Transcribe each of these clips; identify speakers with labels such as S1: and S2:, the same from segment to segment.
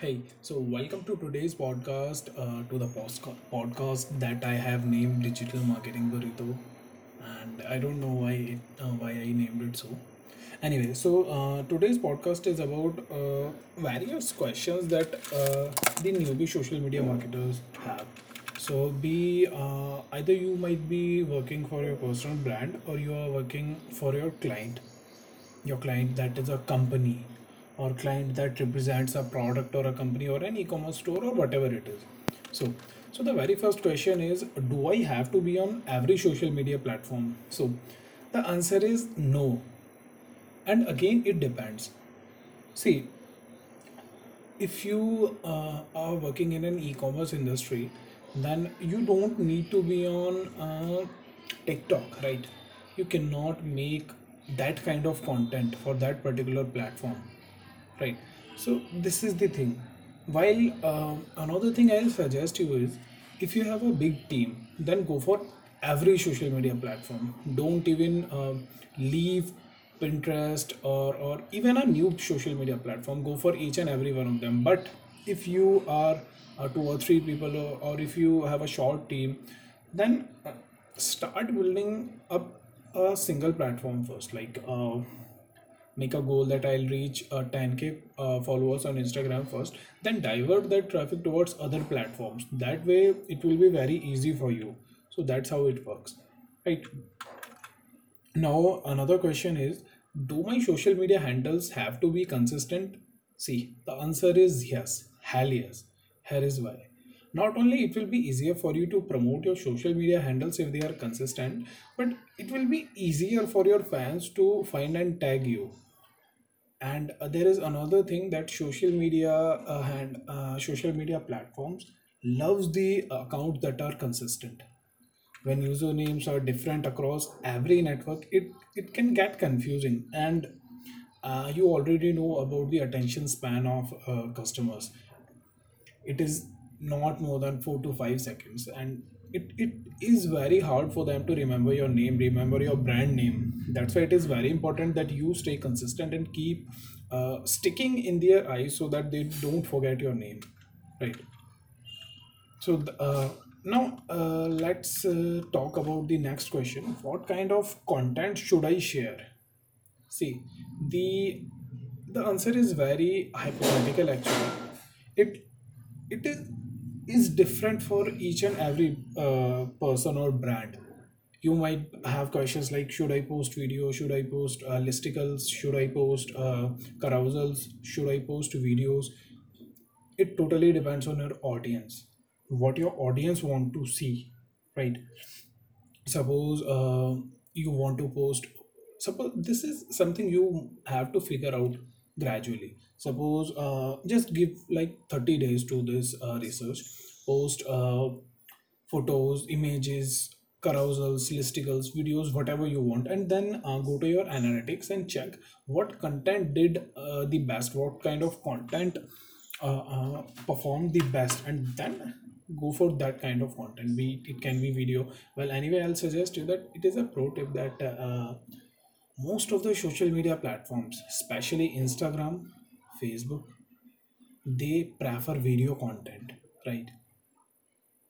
S1: Hey, so welcome to today's podcast, uh, to the podcast that I have named Digital Marketing Burrito, and I don't know why it, uh, why I named it so. Anyway, so uh, today's podcast is about uh, various questions that uh, the newbie social media marketers have. So, be uh, either you might be working for your personal brand or you are working for your client your client that is a company or client that represents a product or a company or an e-commerce store or whatever it is. So so the very first question is do i have to be on every social media platform? So the answer is no. And again it depends. See if you uh, are working in an e-commerce industry then you don't need to be on uh, tiktok right? You cannot make that kind of content for that particular platform right. So this is the thing. While uh, another thing i'll suggest to you is if you have a big team then go for every social media platform. Don't even uh, leave pinterest or or even a new social media platform. Go for each and every one of them. But if you are uh, two or three people or, or if you have a short team then uh, start building up a single platform first. Like uh, make a goal that I'll reach uh, 10k uh, followers on Instagram first, then divert that traffic towards other platforms. That way, it will be very easy for you. So that's how it works, right? Now, another question is Do my social media handles have to be consistent? See, the answer is yes. Hell yes. Here is why. Not only it will be easier for you to promote your social media handles if they are consistent, but it will be easier for your fans to find and tag you and uh, there is another thing that social media uh, and uh, social media platforms loves the accounts that are consistent. When usernames are different across every network it it can get confusing. And uh, you already know about the attention span of uh, customers. It is not more than four to five seconds. And it, it is very hard for them to remember your name remember your brand name. That's why it is very important that you stay consistent and keep uh, sticking in their eyes so that they don't forget your name right? So uh, now uh, let's uh, talk about the next question. What kind of content should i share? See, the the answer is very hypothetical actually. It it is is different for each and every uh, person or brand. You might have questions like should I post video, should I post uh, listicles, should I post uh, carousels, should I post videos? It totally depends on your audience, what your audience want to see, right? suppose uh, you want to post suppose this is something you have to figure out gradually suppose uh, just give like 30 days to this uh, research post uh, photos images carousels listicles videos whatever you want. And then uh, go to your analytics and check what content did uh, the best what kind of content uh, uh, performed the best and then go for that kind of content. Be it can be video. Well anyway i'll suggest you that it is a pro tip that uh, most of the social media platforms especially instagram facebook they prefer video content right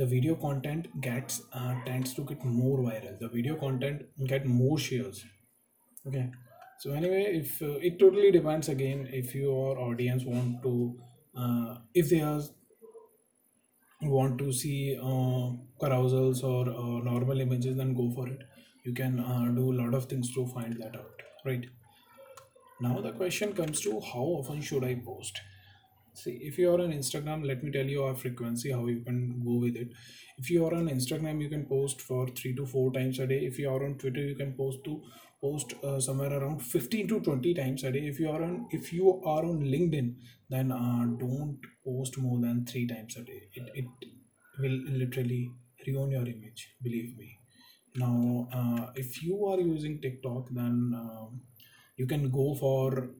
S1: the video content gets uh, tends to get more viral. The video content get more shares. Okay. So anyway if uh, it totally depends again if your audience want to uh, if they are want to see uh, carousels or uh, normal images then go for it. You can uh, do a lot of things to find that out. Right. Now the question comes to how often should i post See, if you are on Instagram, let me tell you our frequency, how you can go with it. If you are on Instagram, you can post for three to four times a day. If you are on Twitter, you can post to post uh, somewhere around 15 to 20 times a day. If you are on if you are on LinkedIn, then uh, don't post more than three times a day. It, it will literally ruin your image, believe me. Now, uh, if you are using TikTok, then um, you can go for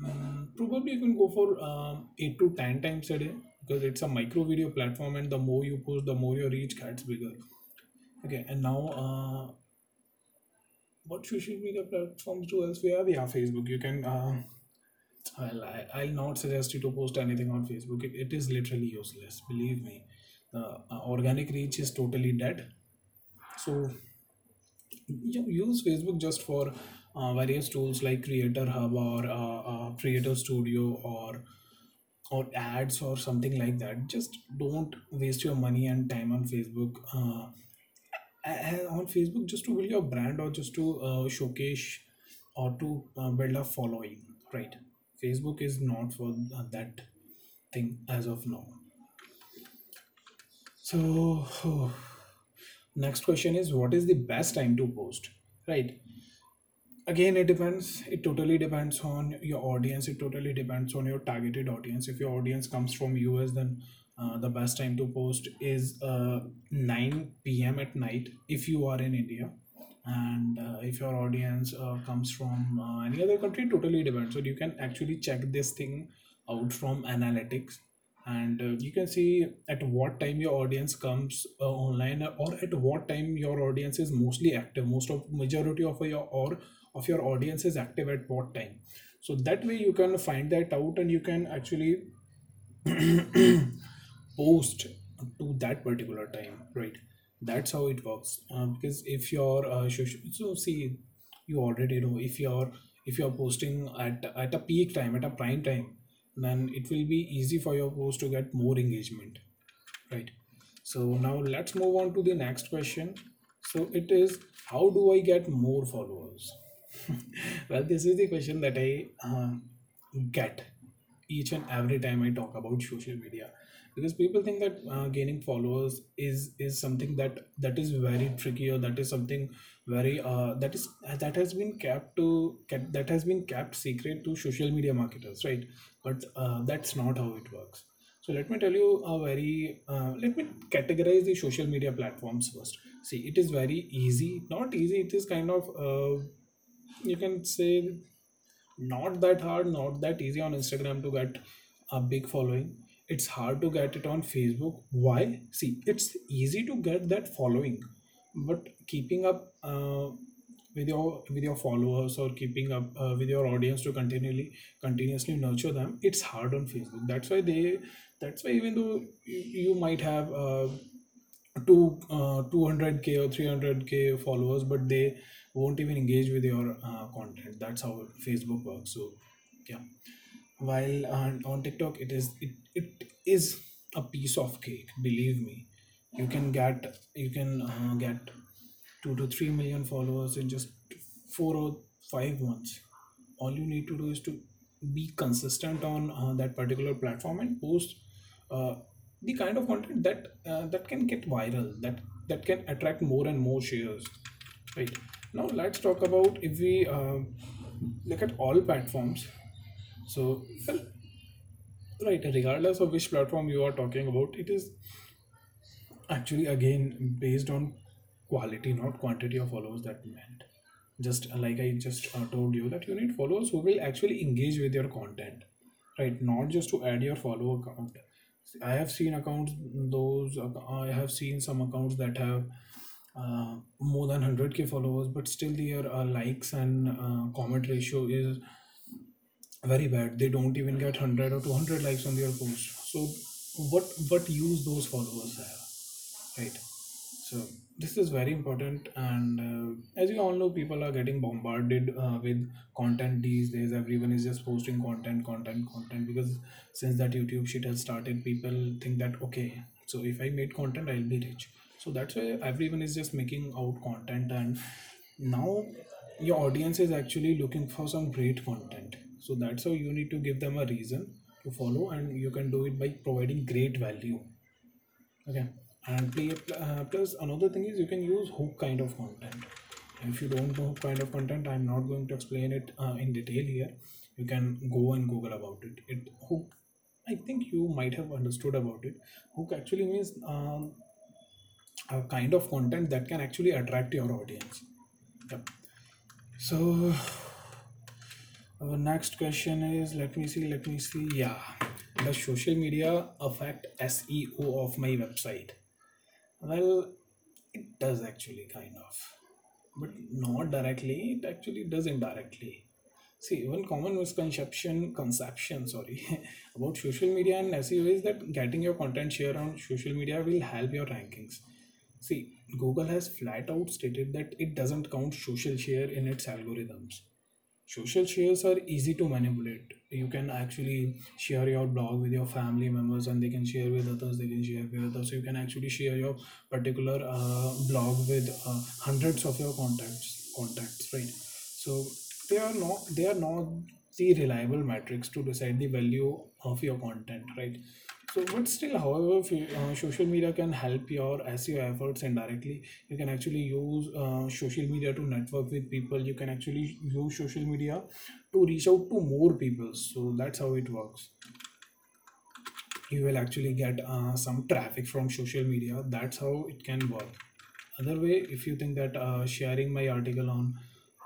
S1: Mm, probably you can go for um, 8 to 10 times a day because it's a micro video platform and the more you post the more your reach gets bigger okay and now uh, what social media platforms do else we have yeah facebook you can uh, Well, I, I'll not suggest you to post anything on Facebook. It, it is literally useless. Believe me. The uh, organic reach is totally dead. So you use Facebook just for uh, various tools like Creator Hub or uh, uh, Creator Studio or or ads or something like that. Just don't waste your money and time on Facebook. Uh, on Facebook just to build your brand or just to uh, showcase or to uh, build a following, right? Facebook is not for uh, that thing as of now. So, next question is what is the best time to post, right? Again it depends. It totally depends on your audience. It totally depends on your targeted audience. If your audience comes from us then uh, the best time to post is uh, 9 p.m at night if you are in india. And uh, if your audience uh, comes from uh, any other country totally depends. So you can actually check this thing out from analytics. And uh, you can see at what time your audience comes uh, online or at what time your audience is mostly active. Most of majority of your or of your audience is active at what time. So that way you can find that out and you can actually post to that particular time right? That's how it works. Uh, because if you're uh, so see you already know if you're if you're posting at at a peak time at a prime time then it will be easy for your post to get more engagement right? So now let's move on to the next question. So it is how do i get more followers well this is the question that i uh, get each and every time I talk about social media. Because people think that uh, gaining followers is is something that that is very tricky or that is something very uh, that is that has been kept to kept, that has been kept secret to social media marketers right? But uh, that's not how it works. So let me tell you a very uh, let me categorize the social media platforms first. See it is very easy not easy it is kind of uh, you can say not that hard, not that easy on Instagram to get a big following. It's hard to get it on Facebook. Why? See, it's easy to get that following, but keeping up uh, with your with your followers or keeping up uh, with your audience to continually continuously nurture them, it's hard on Facebook. That's why they. That's why even though you, you might have uh, two uh, 200k or 300k followers but they won't even engage with your uh, content. That's how facebook works. So yeah. While on, on tiktok it is it, it is a piece of cake believe me. You can get you can uh, get 2 to 3 million followers in just 4 or 5 months. All you need to do is to be consistent on uh, that particular platform and post uh, the kind of content that uh, that can get viral that that can attract more and more shares right now let's talk about if we uh, look at all platforms. So well, right regardless of which platform you are talking about it is actually again based on quality not quantity of followers that meant just uh, like i just uh, told you that you need followers who will actually engage with your content right? Not just to add your follower count i have seen accounts those i have seen some accounts that have uh, more than 100k followers but still their uh, likes and uh, comment ratio is very bad. They don't even get 100 or 200 likes on their post. So what what use those followers have right? So this is very important and uh, as you all know people are getting bombarded uh, with content these days. Everyone is just posting content content content because since that youtube shit has started people think that okay so if i made content i'll be rich so that's why everyone is just making out content and now your audience is actually looking for some great content. So that's how you need to give them a reason to follow and you can do it by providing great value. Okay. And uh, plus another thing is you can use hook kind of content. If you don't know kind of content i'm not going to explain it uh, in detail here. You can go and google about it. It hook i think you might have understood about it. Hook actually means um, a kind of content that can actually attract your audience. Yep. so our next question is let me see let me see. Yeah. Does social media affect seo of my website? Well it does actually kind of. But not directly it actually does indirectly See, one common misconception, conception, sorry, about social media and SEO is that getting your content shared on social media will help your rankings. See, Google has flat out stated that it doesn't count social share in its algorithms. Social shares are easy to manipulate. You can actually share your blog with your family members, and they can share with others. They can share with others. So you can actually share your particular uh, blog with uh, hundreds of your contacts. Contacts, right? So they are not they are not the reliable metrics to decide the value of your content, right? So, but still, however, uh, social media can help your SEO efforts indirectly. You can actually use uh, social media to network with people. You can actually use social media to reach out to more people. So that's how it works. You will actually get uh, some traffic from social media. That's how it can work. Other way, if you think that uh, sharing my article on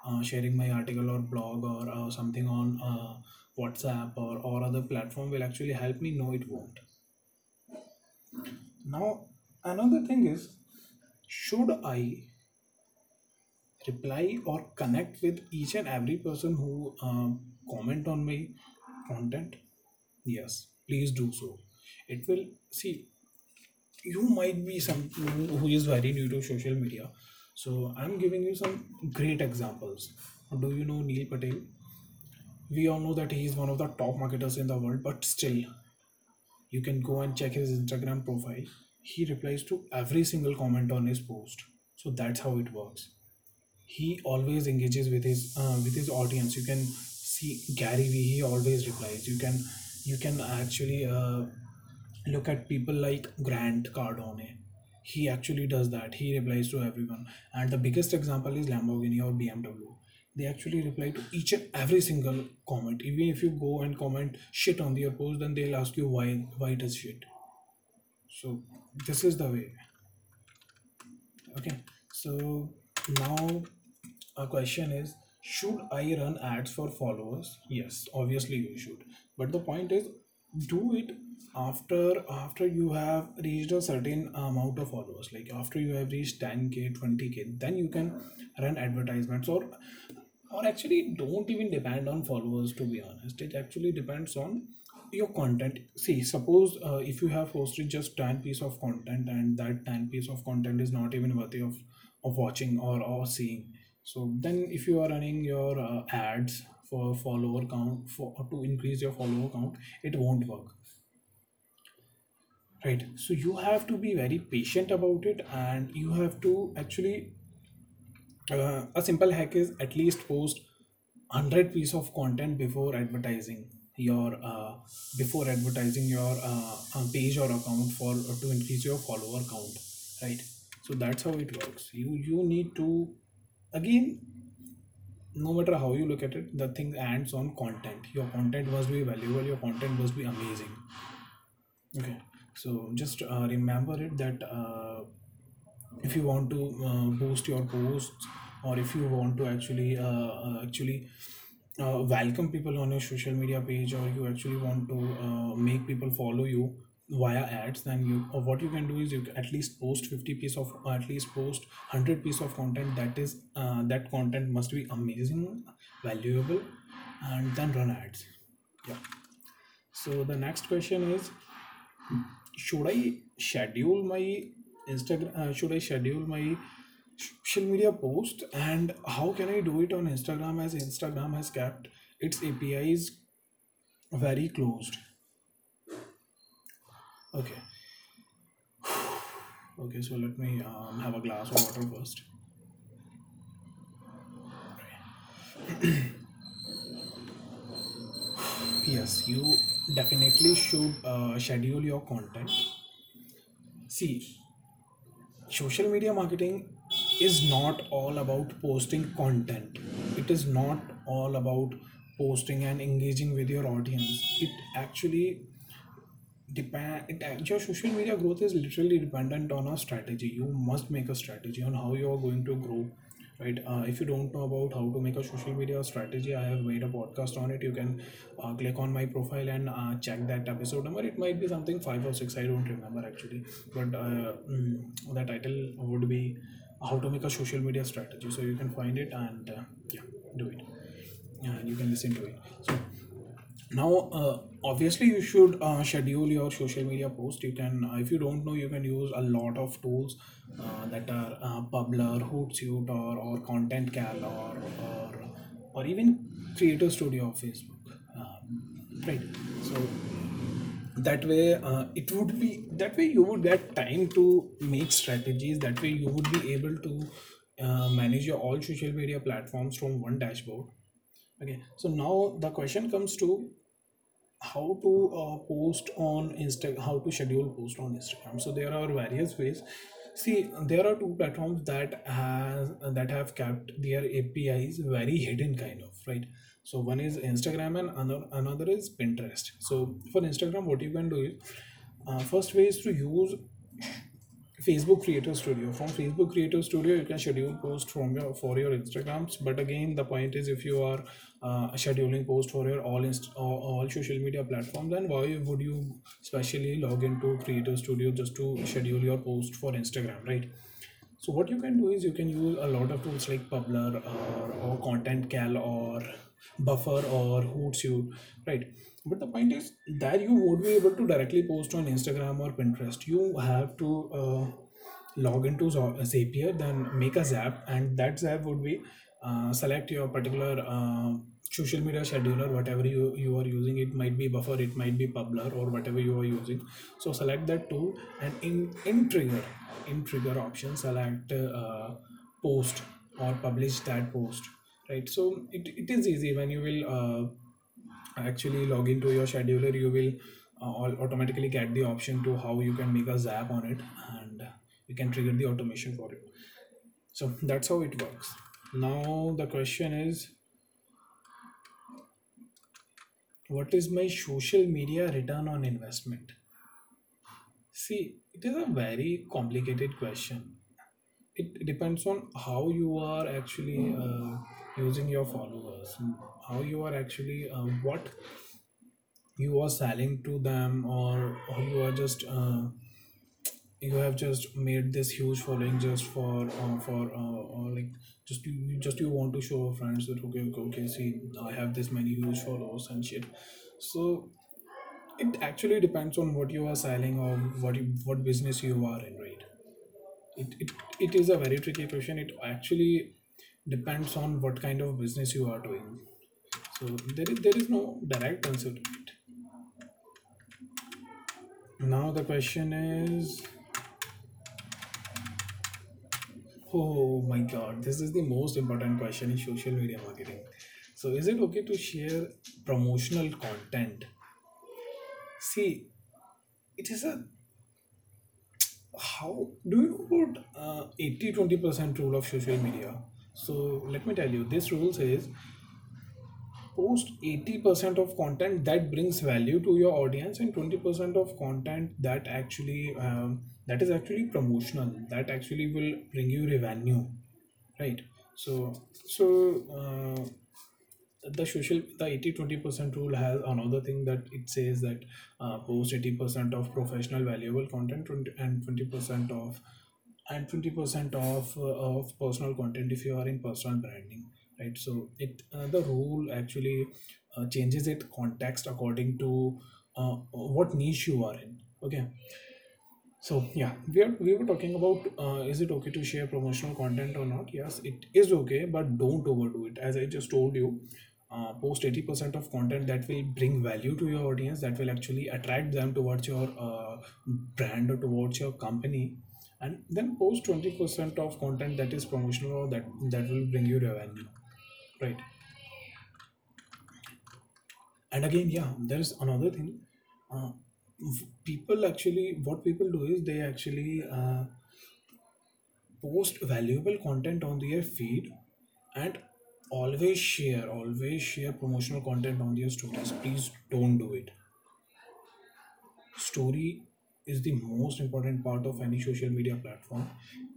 S1: uh, sharing my article or blog or uh, something on uh, WhatsApp or, or other platform will actually help me, no, it won't. Now, another thing is, should I reply or connect with each and every person who um, comment on my content? Yes, please do so. It will see you might be someone who is very new to social media. So I'm giving you some great examples. Do you know Neil Patel? We all know that he is one of the top marketers in the world, but still, you can go and check his Instagram profile. He replies to every single comment on his post. So that's how it works. He always engages with his uh, with his audience. You can see Gary Vee. He always replies. You can you can actually uh, look at people like Grant Cardone. He actually does that. He replies to everyone. And the biggest example is Lamborghini or BMW. They actually reply to each and every single comment. Even if you go and comment shit on their post, then they'll ask you why why it is shit. So this is the way. Okay. So now a question is should I run ads for followers? Yes, obviously you should. But the point is do it after after you have reached a certain amount of followers like after you have reached 10k 20k then you can run advertisements or or actually don't even depend on followers to be honest. It actually depends on your content. See suppose uh, if you have posted just 10 piece of content and that 10 piece of content is not even worthy of of watching or or seeing. So then if you are running your uh, ads for follower count for to increase your follower count it won't work. Right? So you have to be very patient about it and you have to actually uh, a simple hack is at least post 100 piece of content before advertising your uh, before advertising your uh, uh, page or account for to increase your follower count right? So that's how it works. You you need to again no matter how you look at it the thing ends on content. Your content must be valuable. Your content must be amazing. Okay. So just uh, remember it that uh, if you want to uh, boost your posts or if you want to actually uh, uh, actually uh, welcome people on your social media page or you actually want to uh, make people follow you via ads then you or what you can do is you at least post 50 piece of at least post 100 piece of content that is uh, that content must be amazing valuable and then run ads. Yeah. So the next question is should I schedule my Instagram? Uh, should I schedule my social media post? And how can I do it on Instagram as Instagram has kept its APIs very closed? Okay, okay. So let me um, have a glass of water first. Yes, you definitely should uh, schedule your content. See, social media marketing is not all about posting content. It is not all about posting and engaging with your audience. It actually depend it, your social media growth is literally dependent on a strategy. You must make a strategy on how you are going to grow right? Uh, if you don't know about how to make a social media strategy i have made a podcast on it. You can uh, click on my profile and uh, check that episode number. It might be something five or six i don't remember actually. But uh, mm, the title would be how to make a social media strategy. So you can find it and uh, yeah do it. And you can listen to it. So now uh, obviously you should uh, schedule your social media post. You can uh, if you don't know you can use a lot of tools uh, that are uh, publer hootsuite or, or content cal or, or or even creator studio of facebook. Um, right. So that way uh, it would be that way you would get time to make strategies. That way you would be able to uh, manage your all social media platforms from one dashboard okay so now the question comes to how to uh, post on insta how to schedule post on instagram. So there are various ways. See there are two platforms that has that have kept their apis very hidden kind of right? So one is instagram and another another is pinterest. So for instagram what you can do is uh, first way is to use Facebook Creator Studio. From Facebook Creator Studio, you can schedule post from your for your Instagrams. But again, the point is, if you are uh, scheduling post for your all inst- all, all social media platforms, then why would you specially log into Creator Studio just to schedule your post for Instagram, right? So what you can do is you can use a lot of tools like Publer or, or Content Cal or Buffer or Hootsuite, right? But the point is that you won't be able to directly post on Instagram or Pinterest. You have to uh, log into Zapier, then make a Zap, and that Zap would be uh, select your particular uh, social media scheduler, whatever you, you are using. It might be Buffer, it might be Publer, or whatever you are using. So select that tool, and in in trigger in trigger option, select uh, post or publish that post. Right. So it, it is easy when you will. Uh, actually log into your scheduler you will uh, au- automatically get the option to how you can make a zap on it and you can trigger the automation for it. So that's how it works. Now the question is what is my social media return on investment? See it is a very complicated question. It depends on how you are actually uh, using your followers. How you are actually uh, what you are selling to them or, or you are just uh, you have just made this huge following just for uh, for uh, or like just you just you want to show your friends that okay okay, okay see i have this many huge followers and shit. So it actually depends on what you are selling or what you, what business you are in right? It, it it is a very tricky question. It actually depends on what kind of business you are doing so there is there is no direct answer to it now the question is Oh my God, this is the most important question in social media marketing. So, is it okay to share promotional content? See, it is a how do you about uh, 80 20% rule of social media? So, let me tell you, this rule says post 80% of content that brings value to your audience and 20% of content that actually um, that is actually promotional that actually will bring you revenue right? So so uh, the social the 80 20% rule has another thing that it says that uh, post 80% of professional valuable content and 20% of and 20% of uh, of personal content if you are in personal branding right so it uh, the rule actually uh, changes it context according to uh, what niche you are in okay so yeah, we are we were talking about uh, is it okay to share promotional content or not? Yes, it is okay, but don't overdo it. As I just told you, uh, post eighty percent of content that will bring value to your audience, that will actually attract them towards your uh, brand or towards your company, and then post twenty percent of content that is promotional or that that will bring you revenue, right? And again, yeah, there is another thing. Uh, people actually, what people do is they actually uh, post valuable content on their feed and always share always share promotional content on their stories please don't do it story is the most important part of any social media platform.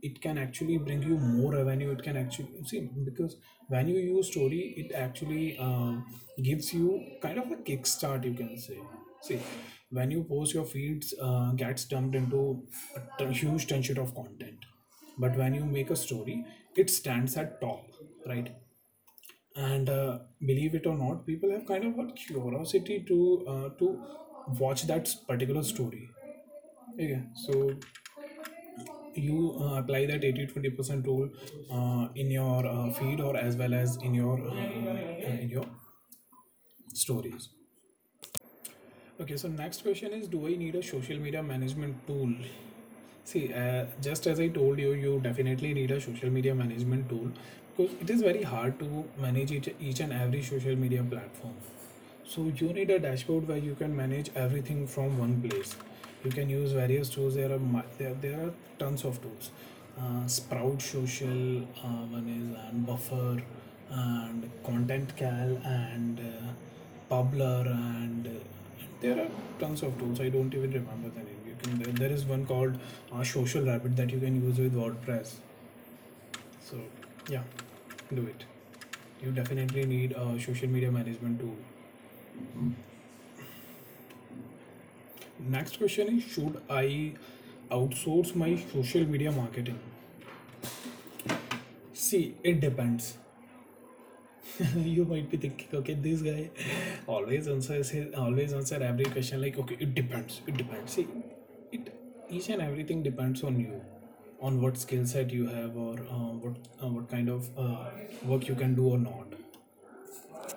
S1: It can actually bring you more revenue. It can actually see because when you use story it actually um, gives you kind of a kickstart you can say. See when you post your feeds uh, gets dumped into a t- huge tension of content. But when you make a story it stands at top right? And uh, believe it or not people have kind of a curiosity to uh, to watch that particular story okay so you uh, apply that 80 20% rule uh, in your uh, feed or as well as in your uh, uh, in your stories okay so next question is do i need a social media management tool See, uh, just as I told you, you definitely need a social media management tool because it is very hard to manage each, each and every social media platform. So you need a dashboard where you can manage everything from one place. You can use various tools. There are there, there are tons of tools. Uh, Sprout Social, uh, one is and Buffer, and Content Cal, and uh, Publer, and there are tons of tools. I don't even remember the name. You can there, there is one called uh, Social Rabbit that you can use with WordPress. So yeah, do it. You definitely need a social media management tool. Next question is Should I outsource my social media marketing? See, it depends. you might be thinking, okay, this guy always answers his, always answer every question like, okay, it depends. It depends. See, it each and everything depends on you, on what skill set you have or uh, what uh, what kind of uh, work you can do or not.